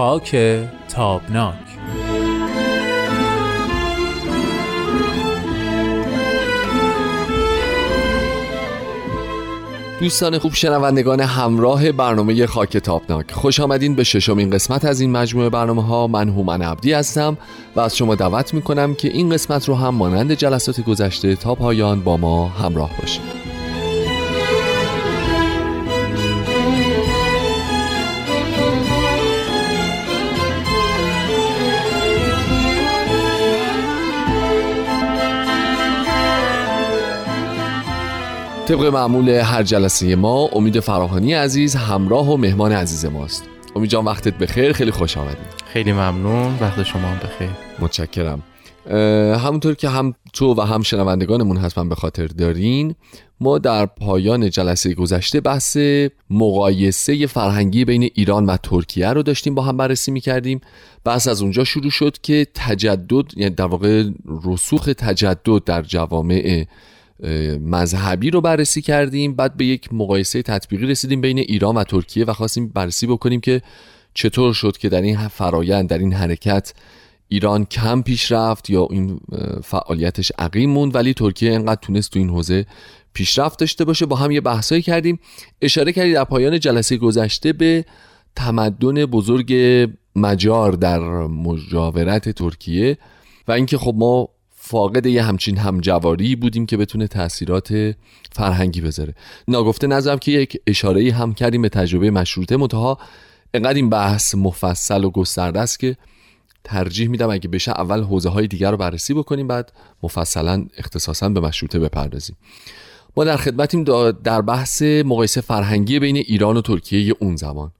خاک تابناک. دوستان خوب شنوندگان همراه برنامه خاک تابناک. خوش آمدین به ششمین قسمت از این مجموعه برنامه ها من هومن عبدی هستم و از شما دعوت می‌کنم که این قسمت رو هم مانند جلسات گذشته تا پایان با ما همراه باشید. طبق معمول هر جلسه ما امید فراهانی عزیز همراه و مهمان عزیز ماست. امید جان وقتت بخیر. خیلی خوش آمدید خیلی ممنون. وقت شما هم بخیر. متشکرم. همونطور که هم تو و هم شنوندگانمون حتما به خاطر دارین ما در پایان جلسه گذشته بحث مقایسه فرهنگی بین ایران و ترکیه رو داشتیم با هم بررسی می‌کردیم. بحث از اونجا شروع شد که تجدد یعنی در واقع رسوخ تجدد در جوامع مذهبی رو بررسی کردیم بعد به یک مقایسه تطبیقی رسیدیم بین ایران و ترکیه و خواستیم بررسی بکنیم که چطور شد که در این فرایند در این حرکت ایران کم پیش رفت یا این فعالیتش عقیم موند ولی ترکیه انقدر تونست تو این حوزه پیشرفت داشته باشه. با هم یه بحثایی کردیم. اشاره کردید در پایان جلسه گذشته به تمدن بزرگ مجار در مجاورت ترکیه و اینکه خب ما فاقد یه همچین همجواری بودیم که بتونه تاثیرات فرهنگی بذاره. ناگفته نظرم که یک اشاره هم کردیم به تجربه مشروطه متها انقدر این بحث مفصل و گسترده است که ترجیح میدم اگه بشه اول حوزه های دیگر رو بررسی بکنیم بعد مفصلا اختصاصا به مشروطه بپردازیم. ما در خدمتیم در بحث مقایسه فرهنگی بین ایران و ترکیه اون زمان.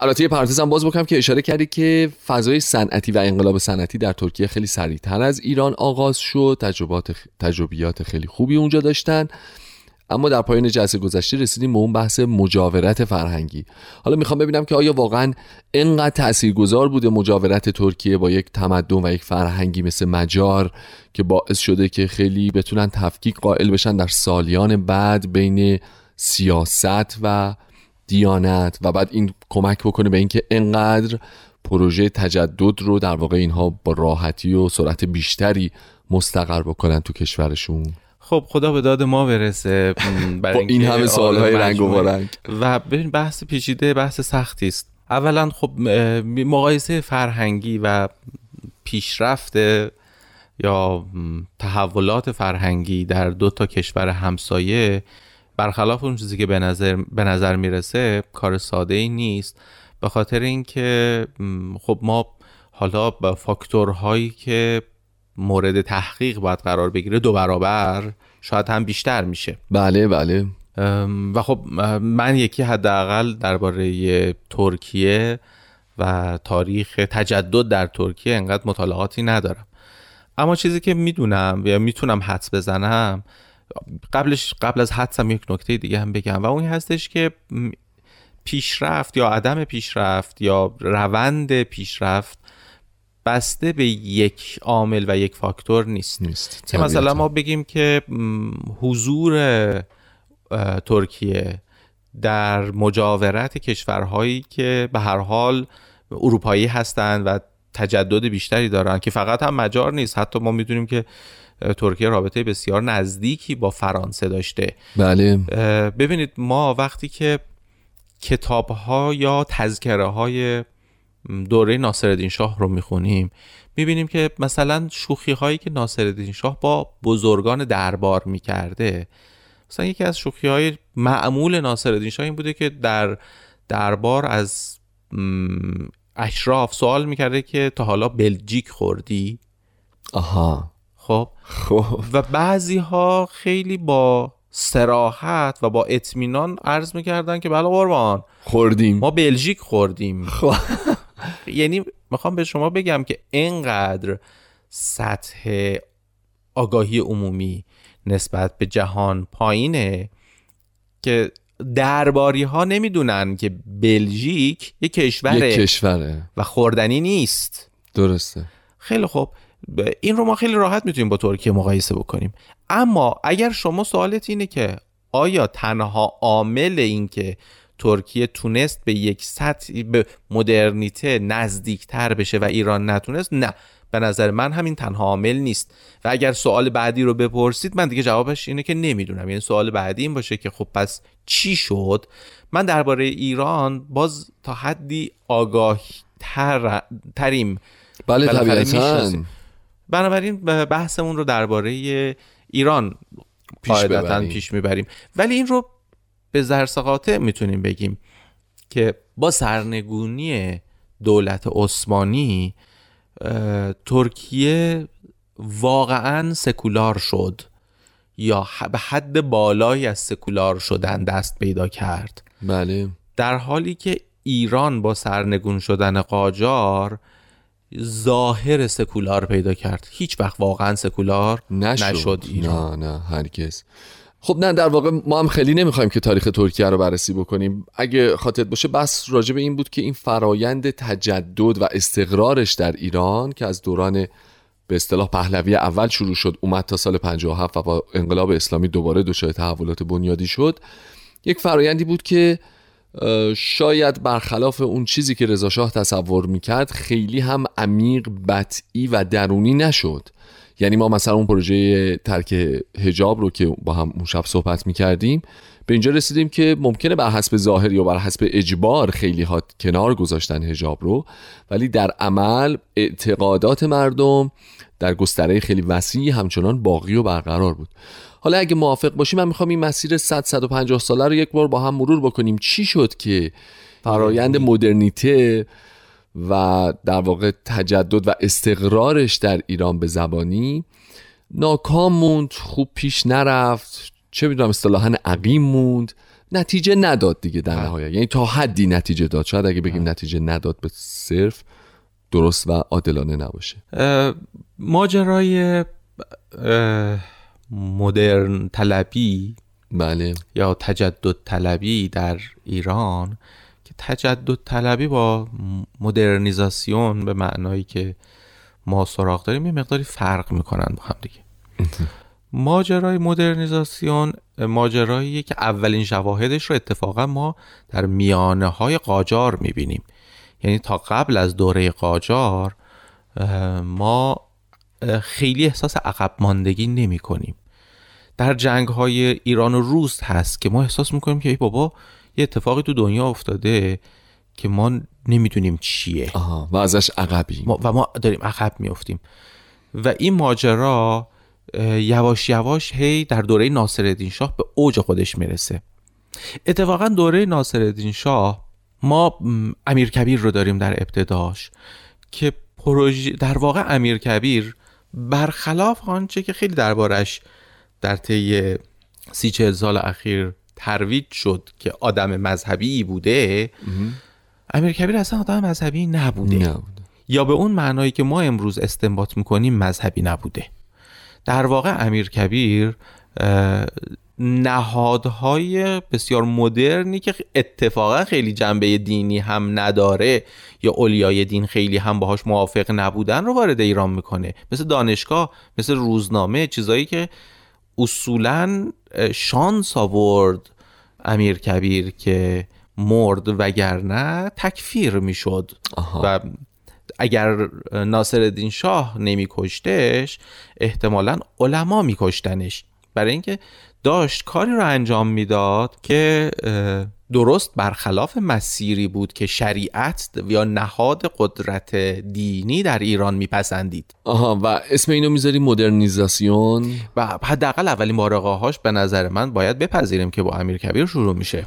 البته یه پرانتز باز بکنم که اشاره کردی که فضای صنعتی و انقلاب صنعتی در ترکیه خیلی سریعتر از ایران آغاز شد. تجربات تجربیات خیلی خوبی اونجا داشتن. اما در پایان جلسه گذشته رسیدیم به اون بحث مجاورت فرهنگی. حالا می‌خوام ببینم که آیا واقعا انقدر تاثیرگذار بوده مجاورت ترکیه با یک تمدن و یک فرهنگی مثل مجار که باعث شده که خیلی بتونن تفکیک قائل بشن در سالیان بعد بین سیاست و دیانت و بعد این کمک بکنه به اینکه انقدر پروژه تجدد رو در واقع اینها با راحتی و سرعت بیشتری مستقر بکنن تو کشورشون. خب خدا به داد ما برسه. با این همه سوالهای رنگ و رنگ و ببین بحث پیچیده بحث سختی است اولا خب مقایسه فرهنگی و پیشرفت یا تحولات فرهنگی در دو تا کشور همسایه برخلاف اون چیزی که به نظر, به نظر می‌رسه کار ساده ای نیست. به خاطر اینکه خب ما حالا با فاکتورهایی که مورد تحقیق باید قرار بگیره دو برابر شاید هم بیشتر میشه. بله بله. و خب من یکی حداقل درباره ترکیه و تاریخ تجدد در ترکیه انقدر مطالعاتی ندارم. اما چیزی که می‌دونم یا می‌تونم حدس بزنم قبلش قبل از حدسم یک نکته دیگه هم بگم. و اون هستش که پیشرفت یا عدم پیشرفت یا روند پیشرفت بسته به یک عامل و یک فاکتور نیست. نیست. مثلا ما بگیم که حضور ترکیه در مجاورت کشورهایی که به هر حال اروپایی هستند و تجدد بیشتری دارن که فقط هم مجار نیست. حتی ما می‌دونیم که ترکیه رابطه بسیار نزدیکی با فرانسه داشته. بله. ببینید ما وقتی که کتاب ها یا تذکره های دوره ناصرالدین شاه رو می‌خونیم می‌بینیم که مثلا شوخی هایی که ناصرالدین شاه با بزرگان دربار می‌کرده مثلا یکی از شوخی های معمول ناصرالدین شاه این بوده که در دربار از اشراف سوال می‌کرده که تا حالا بلژیک خوردی؟ آها. خب؟ خب. و بعضی ها خیلی با سراحت و با اطمینان عرض می‌کردن که بله قربان. خوردیم. ما بلژیک خوردیم. خب. یعنی می‌خوام به شما بگم که اینقدر سطح آگاهی عمومی نسبت به جهان پایینه که درباری ها نمی‌دونن که بلژیک یک کشوره یک کشوره. و خوردنی نیست. درسته. خیلی خوب این رو ما خیلی راحت می‌تونیم با ترکیه مقایسه بکنیم. اما اگر شما سوالت اینه که آیا تنها عامل این که ترکیه تونست به یک سطح به مدرنیته نزدیکتر بشه و ایران نتونست؟ نه. به نظر من همین تنها عامل نیست. و اگر سوال بعدی رو بپرسید من دیگه جوابش اینه که نمی‌دونم. یعنی سوال بعدی این باشه که خب پس چی شد؟ من درباره ایران باز تا حدی آگاه تر... تریم. بله طبیعتا. بنابراین بحثمون رو درباره ایران پیش. پیش می‌بریم. ولی این رو به زرس قاطع می‌تونیم بگیم که با سرنگونی دولت عثمانی ترکیه واقعا سکولار شد یا به حد بالایی از سکولار شدن دست پیدا کرد. بله. در حالی که ایران با سرنگون شدن قاجار ظاهر سکولار پیدا کرد. هیچ وقت واقعا سکولار نشد, نشد ایران. نه نه هرگز. خب نه در واقع ما هم خیلی نمی‌خوایم که تاریخ ترکیه رو بررسی بکنیم. اگه خاطر باشه بس راجع به این بود که این فرایند تجدد و استقرارش در ایران که از دوران به اصطلاح پهلوی اول شروع شد اومد تا سال 57 و با انقلاب اسلامی دوباره دچار تحولات بنیادی شد یک فرایندی بود که شاید برخلاف اون چیزی که رضا شاه تصور می‌کرد خیلی هم عمیق بطعی و درونی نشد. یعنی ما مثلا اون پروژه ترک هجاب رو که با هم اون شب صحبت می‌کردیم به اینجا رسیدیم که ممکنه بر حسب ظاهر یا بر حسب اجبار خیلی ها کنار گذاشتن هجاب رو ولی در عمل اعتقادات مردم در گستره خیلی وسیعی همچنان باقی و برقرار بود. حالا اگه موافق باشی من می‌خوام این مسیر 100 150 ساله رو یک بار با هم مرور بکنیم. چی شد که فرایند مدرنیته و در واقع تجدد و استقرارش در ایران به زبانی ناکام موند خوب پیش نرفت چه می‌دونم اصطلاحا عقیم موند. نتیجه نداد دیگه در نهایت. یعنی تا حدی نتیجه داد. شاید اگه بگیم نتیجه نداد به صرف درست و عادلانه نباشه. ماجرای مدرن طلبی بله. یا تجدد طلبی در ایران که تجدد طلبی با مدرنیزاسیون به معنایی که ما سراغ داریم یه مقداری فرق می‌کنن با هم دیگه. ماجرای مدرنیزاسیون ماجراییه که اولین شواهدش رو اتفاقا ما در میانه های قاجار می‌بینیم. یعنی تا قبل از دوره قاجار ما خیلی احساس عقب ماندگی نمی کنیم. در جنگ های ایران و روس هست که ما احساس می‌کنیم که ای بابا یه اتفاقی تو دنیا افتاده که ما نمی‌دونیم چیه. آها و ازش عقبی ما و ما داریم عقب میفتیم و این ماجرا یواش یواش هی در دوره ناصرالدین شاه به اوج خودش می‌رسه. اتفاقا دوره ناصرالدین شاه ما امیر کبیر رو داریم در ابتداش که پروژه در واقع امیر کبیر برخلاف آنچه که خیلی دربارش در طی سی چهل سال اخیر ترویج شد که آدم مذهبی بوده امیر کبیر اصلا آدم مذهبی نبوده. نبود یا به اون معنایی که ما امروز استنباط می‌کنیم مذهبی نبوده. در واقع امیر کبیر نهادهای بسیار مدرنی که اتفاقا خیلی جنبه دینی هم نداره یا اولیای دین خیلی هم باهاش موافق نبودن رو وارد ایران می‌کنه. مثل دانشگاه مثل روزنامه چیزایی که اصولا شانس آورد امیر کبیر که مرد وگرنه تکفیر می‌شد. و اگر ناصر شاه نمیکشتش احتمالا علما میکشتنش. برای اینکه داشت کاری رو انجام می‌داد که درست برخلاف مسیری بود که شریعت یا نهاد قدرت دینی در ایران میپسندید. آها و اسم اینو می‌ذاری مدرنیزاسیون؟ و حداقل اولین بارقه هاش به نظر من باید بپذیریم که با امیر کبیر شروع میشه.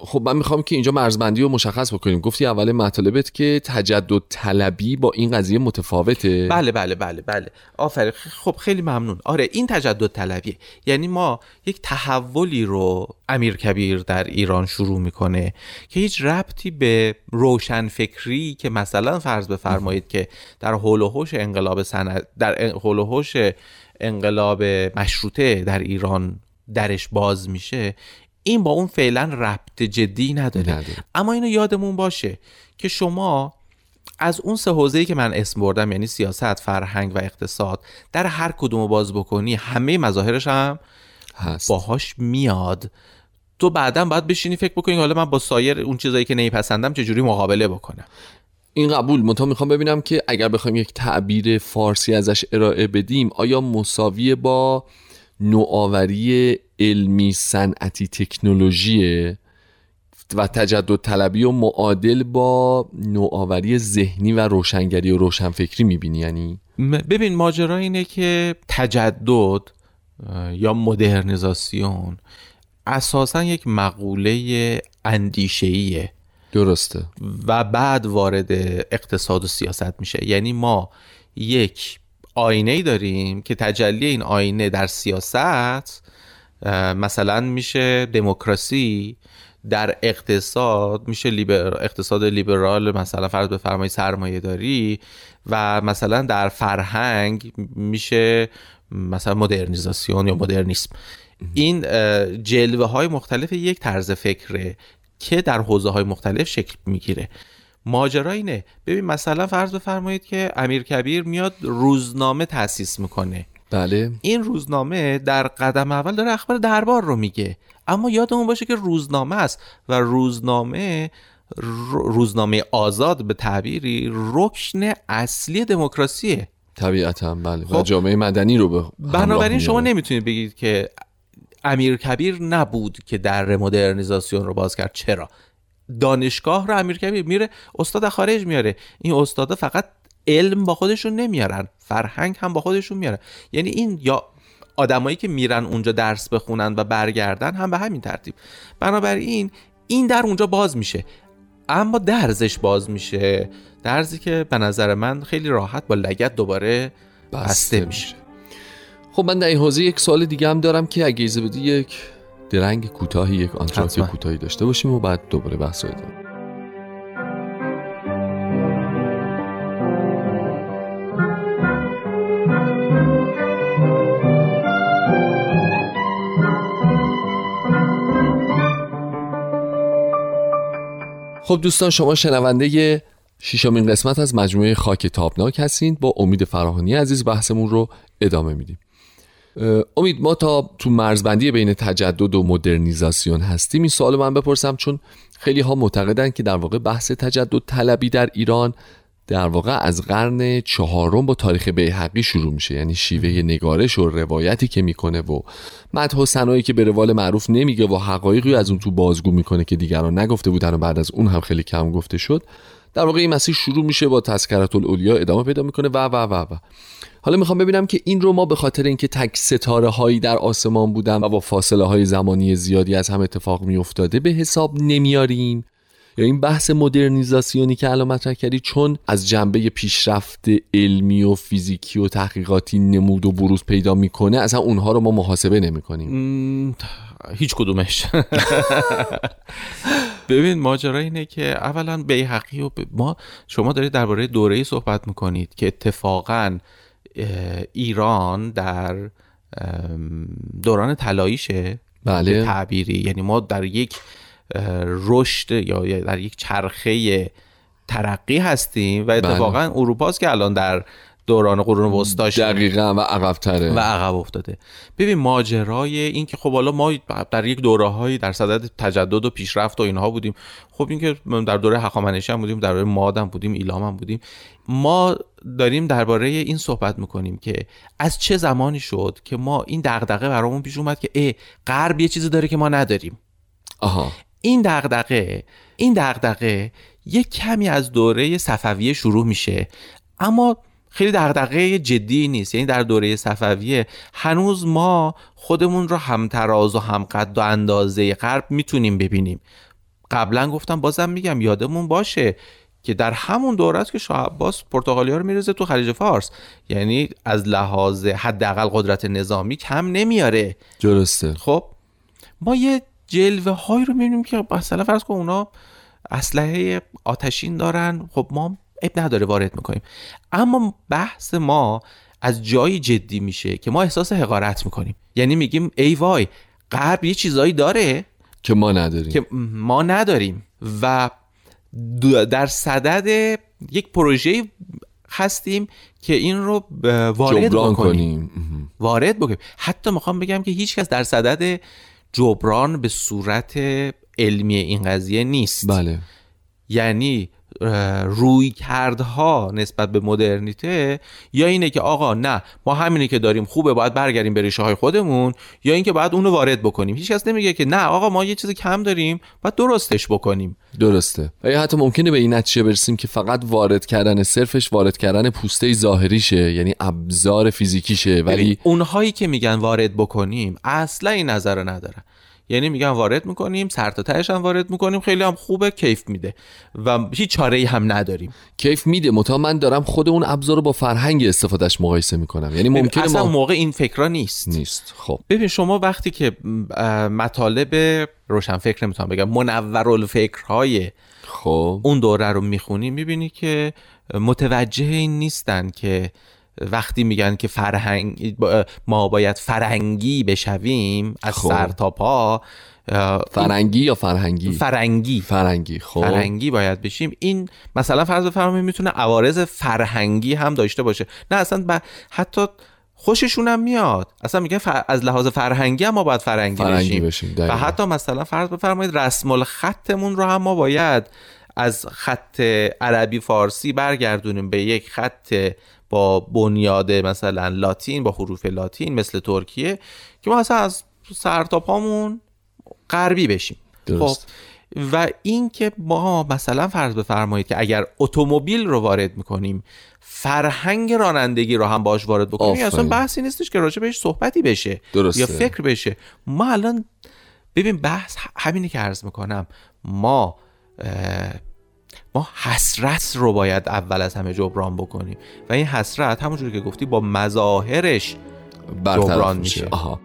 خب من می‌خوام که اینجا مرزبندی رو مشخص بکنیم. گفتی اول مطالبت که تجدد طلبی با این قضیه متفاوته. بله بله بله بله. آفرین. خب خیلی ممنون. آره این تجدد طلبیه. یعنی ما یک تحولی رو امیر کبیر در ایران شروع می‌کنه که هیچ ربطی به روشنفکری که مثلا فرض بفرمایید که در حول و حوش انقلاب سند در حول و حوش انقلاب مشروطه در ایران درش باز میشه این با اون فعلا ربط جدی نداره. نداره. اما اینو یادمون باشه که شما از اون سه حوزه‌ای که من اسم بردم یعنی سیاست، فرهنگ و اقتصاد در هر کدوم رو باز بکنی همه مظاهرش هم هست. باهاش میاد. تو بعدا باید بشینی فکر بکنی حالا من با سایر اون چیزایی که نمیپسندم چجوری مقابله بکنم. این قبول. منتها می‌خوام ببینم که اگر بخوایم یک تعبیر فارسی ازش ارائه بدیم آیا مساوی با نوآوری علمی صنعتی تکنولوژی و تجدد طلبی و معادل با نوآوری ذهنی و روشنگری و روشنفکری می‌بینی یعنی؟ ببین ماجرا اینه که تجدد یا مدرنیزاسیون اساسا یک مقوله اندیشهیه درسته. و بعد وارد اقتصاد و سیاست میشه. یعنی ما یک آینه ای داریم که تجلی این آینه در سیاست مثلا میشه دموکراسی در اقتصاد میشه لیبر... اقتصاد لیبرال مثلا فرض بفرمایید سرمایه داری و مثلا در فرهنگ میشه مثلا مدرنیزاسیون یا مدرنیسم. این جلوه های مختلف یک طرز فکره که در حوزه های مختلف شکل می‌گیره. ماجرا اینه. ببین مثلا فرض بفرمایید که امیر کبیر میاد روزنامه تاسیس می‌کنه. بله. این روزنامه در قدم اول داره اخبار دربار رو میگه. اما یادمون باشه که روزنامه است و روزنامه روزنامه آزاد به تعبیری رکن اصلی دموکراسیه. طبیعتا بله. خب و جامعه مدنی رو به بنابراین شما نمی‌تونید بگید که امیر کبیر نبود که در مدرنیزاسیون رو باز کرد. چرا؟ دانشگاه رو امیر کبیر میره استاد خارج میاره. این استادا فقط علم با خودشون نمیارن فرهنگ هم با خودشون میارن یعنی این یا آدمایی که میرن اونجا درس بخونن و برگردن هم به همین ترتیب. بنابراین این در اونجا باز میشه. اما درزش باز میشه. درزی که به نظر من خیلی راحت با لگت دوباره بسته, میشه. خب من در این حوزه یک سوال دیگه هم دارم که اگه ایزه بدی یک درنگ کوتاهی یک آنتراک کوتاهی داشته باشیم و بعد دوباره بحث داریم خب دوستان شما شنونده ششمین قسمت از مجموعه خاک تابناک هستید با امید فراهانی عزیز بحثمون رو ادامه میدیم. امید ما تا تو مرزبندی بین تجدد و مدرنیزاسیون هستیم. این سوال من بپرسم چون خیلی ها معتقدن که در واقع بحث تجدد طلبی در ایران در واقع از قرن چهارم با تاریخ بیهقی شروع میشه. یعنی شیوه نگارش و روایتی که می‌کنه و مدح و سنایی که به روال معروف نمیگه و حقایقی از اون تو بازگو می‌کنه که دیگران نگفته بودن و بعد از اون هم خیلی کم گفته شد. در واقع این مسیر شروع میشه با تذکرت الاولیا ادامه پیدا می‌کنه. و و و و. حالا می‌خوام ببینم که این رو ما به خاطر اینکه تک ستاره هایی در آسمان بودن و با فاصله های زمانی زیادی از هم اتفاق میافتاده به حساب نمیاریم؟ یا این بحث مدرنیزاسیونی که الان مطرح کردی چون از جنبه پیشرفت علمی و فیزیکی و تحقیقاتی نمود و بروز پیدا می‌کنه اصلا اونها رو ما محاسبه نمی‌کنیم. هیچ کدومش. ببین ماجرا اینه که اولا بیحقی و ما شما دارید درباره دوره صحبت می‌کنید که اتفاقا ایران در دوران طلاییشه بله تعبیری یعنی ما در یک رشد یا در یک چرخه ترقی هستیم و اتفاقا بله. اروپا که الان در دوران قرون وسطا دقیقا و عقبتره. و عقب افتاده. ببین ماجرای این که خب حالا ما در یک دوره هایی در صدد تجدد و پیشرفت و اینها بودیم. خب این که در دوره هخامنشی هم بودیم در دوره ماد هم بودیم ایلام هم بودیم. ما داریم درباره این صحبت می‌کنیم که از چه زمانی شد که ما این دغدغه برامون پیش اومد که ای غرب یه چیزی داره که ما نداریم. آها. این دغدغه این دغدغه یک کمی از دوره صفویه شروع میشه. اما خیلی دغدغه جدی نیست. یعنی در دوره صفویه هنوز ما خودمون رو همتراز و همقد و اندازه غرب می‌تونیم ببینیم. قبلا گفتم بازم میگم یادمون باشه که در همون دوره است که شاه عباس پرتغالیا رو میرزه تو خلیج فارس. یعنی از لحاظ حداقل قدرت نظامی کم نمیاره. درسته. خب ما یه جلوه هایی رو می‌بینیم که مثلا فرض کن اونا اسلحه آتشین دارن. خب ما اب نداره وارد می‌کنیم. اما بحث ما از جایی جدی میشه که ما احساس حقارت می‌کنیم. یعنی میگیم ای وای غرب یه چیزایی داره که ما نداریم. که ما نداریم و در صدد یک پروژه هستیم که این رو وارد بکنیم. کنیم. وارد بکنیم. حتی می‌خوام بگم که هیچکس در صدد جبران به صورت علمی این قضیه نیست. بله. یعنی روی کردها نسبت به مدرنیته یا اینه که آقا نه ما همینه که داریم خوبه باید برگردیم به ریشه های خودمون یا اینکه باید اونو وارد بکنیم. هیچ کس نمیگه که نه آقا ما یه چیز کم داریم باید درستش بکنیم. درسته. و حتی ممکنه به این نتیجه برسیم که فقط وارد کردن صرفش وارد کردن پوسته ظاهریشه یعنی ابزار فیزیکیشه ولی اونهایی که میگن وارد بکنیم اصلا این نظر رو ندارن. یعنی میگن وارد می‌کنیم سر تا تهش هم وارد می‌کنیم خیلی هم خوبه کیف میده و هیچ چاره ای هم نداریم. کیف میده. متا من دارم خود اون ابزار رو با فرهنگ استفادهش مقایسه می‌کنم. یعنی ممکنه اصلا ما... موقع این فکرها نیست. نیست. خب. ببین شما وقتی که مطالب روشن فکر نمی‌تونم بگم منورالفکرهای خب. اون دوره رو می‌خونی می‌بینی که متوجه این نیستن که وقتی میگن که فرهنگ ما باید فرنگی بشویم از خب. سر تا پا فرنگی یا فرهنگی؟ فرنگی فرنگی خب. فرهنگی باید بشیم. این مثلا فرض بفرمایید می‌تونه عوارض فرهنگی هم داشته باشه. نه اصلا ب... حتی خوششون هم میاد. اصلا میگن ف... از لحاظ فرهنگی هم ما باید فرنگی, فرنگی بشیم, بشیم و. حتی مثلا فرض بفرمایید رسم الخطمون رو هم ما باید از خط عربی فارسی برگردونیم به یک خط با بنیاد مثلا لاتین با حروف لاتین مثل ترکیه که ما اصلا از سر تا پامون غربی بشیم درست. خب و این که ما مثلا فرض بفرمایید که اگر اتومبیل رو وارد می‌کنیم فرهنگ رانندگی رو هم باش وارد بکنیم آفرین. اصلا بحثی نیستش که راجع بهش صحبتی بشه درسته. یا فکر بشه ما الان ببین بحث همینه که عرض می‌کنم ما ما حسرت رو باید اول از همه جبران بکنیم. و این حسرت همونجور که گفتی با مظاهرش جبران میشه. میشه. آها.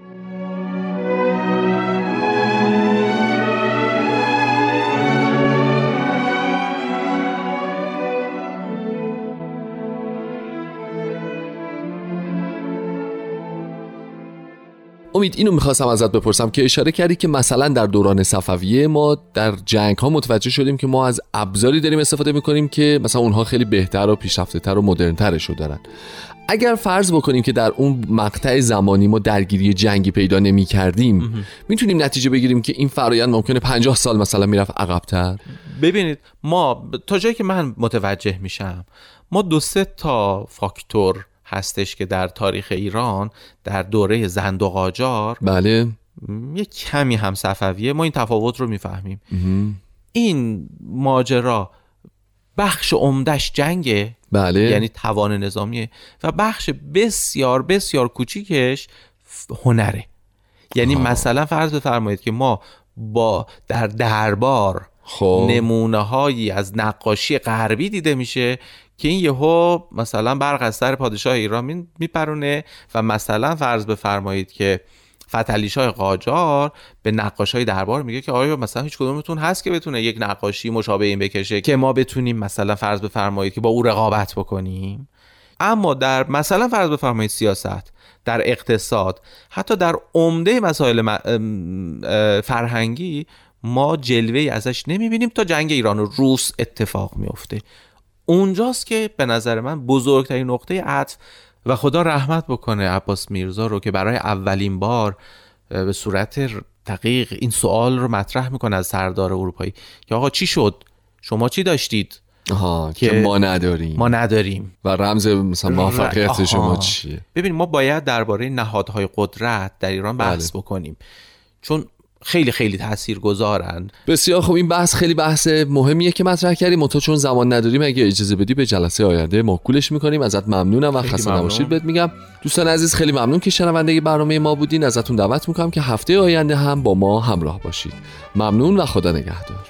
امید اینو می‌خواستم ازت بپرسم که اشاره کردی که مثلا در دوران صفویه ما در جنگ ها متوجه شدیم که ما از ابزاری داریم استفاده می‌کنیم که مثلا اونها خیلی بهتر و پیشرفته تر و مدرن ترش دارن. اگر فرض بکنیم که در اون مقطع زمانی ما درگیری جنگی پیدا نمی کردیم می‌تونیم نتیجه بگیریم که این فرایند ممکنه 50 سال مثلا می‌رفت عقبتر؟ ببینید ما تا جایی که من متوجه میشم ما دو سه تا فاکتور هستش که در تاریخ ایران در دوره زند و قاجار بله یه کمی هم صفویه ما این تفاوت رو می‌فهمیم. این ماجرا بخش عمدش جنگه. بله. یعنی توان نظامیه. و بخش بسیار بسیار کوچیکش هنره. یعنی مثلا فرض بفرمایید که ما با در دربار خب. نمونه هایی از نقاشی غربی دیده میشه که این یهو مثلا برق از سر پادشاه ایران می- میپرونه و مثلا فرض بفرمایید که فتلیش های قاجار به نقاش های دربار میگه که آیا مثلا هیچ کدومتون هست که بتونه یک نقاشی مشابه این بکشه که ما بتونیم مثلا فرض بفرمایید که با او رقابت بکنیم؟ اما در مثلا فرض بفرمایید سیاست در اقتصاد حتی در عمده مسائل فرهنگی ما جلوه ازش نمی‌بینیم تا جنگ ایران و روس اتفاق میفته اونجاست که به نظر من بزرگترین نقطه عطف و خدا رحمت بکنه عباس میرزا رو که برای اولین بار به صورت دقیق این سوال رو مطرح می‌کنه از سردار اروپایی که آقا چی شد؟ شما چی داشتید؟ آها که, که ما نداریم. ما نداریم. و رمز مثلا موفقیت. شما چیه؟ ببین ما باید درباره نهادهای قدرت در ایران بحث بکنیم. چون خیلی خیلی تأثیر گذارن بسیار خوب این بحث خیلی بحث مهمیه که مطرح کردیم. منتها چون زمان نداریم اگه اجازه بدی به جلسه آینده موکولش می‌کنیم. ازت ممنونم و خسته. نباشید بهت میگم. دوستان عزیز خیلی ممنون که شنونده برنامه ما بودین. ازتون دعوت می‌کنم که هفته آینده هم با ما همراه باشید. ممنون و خدا نگهدار.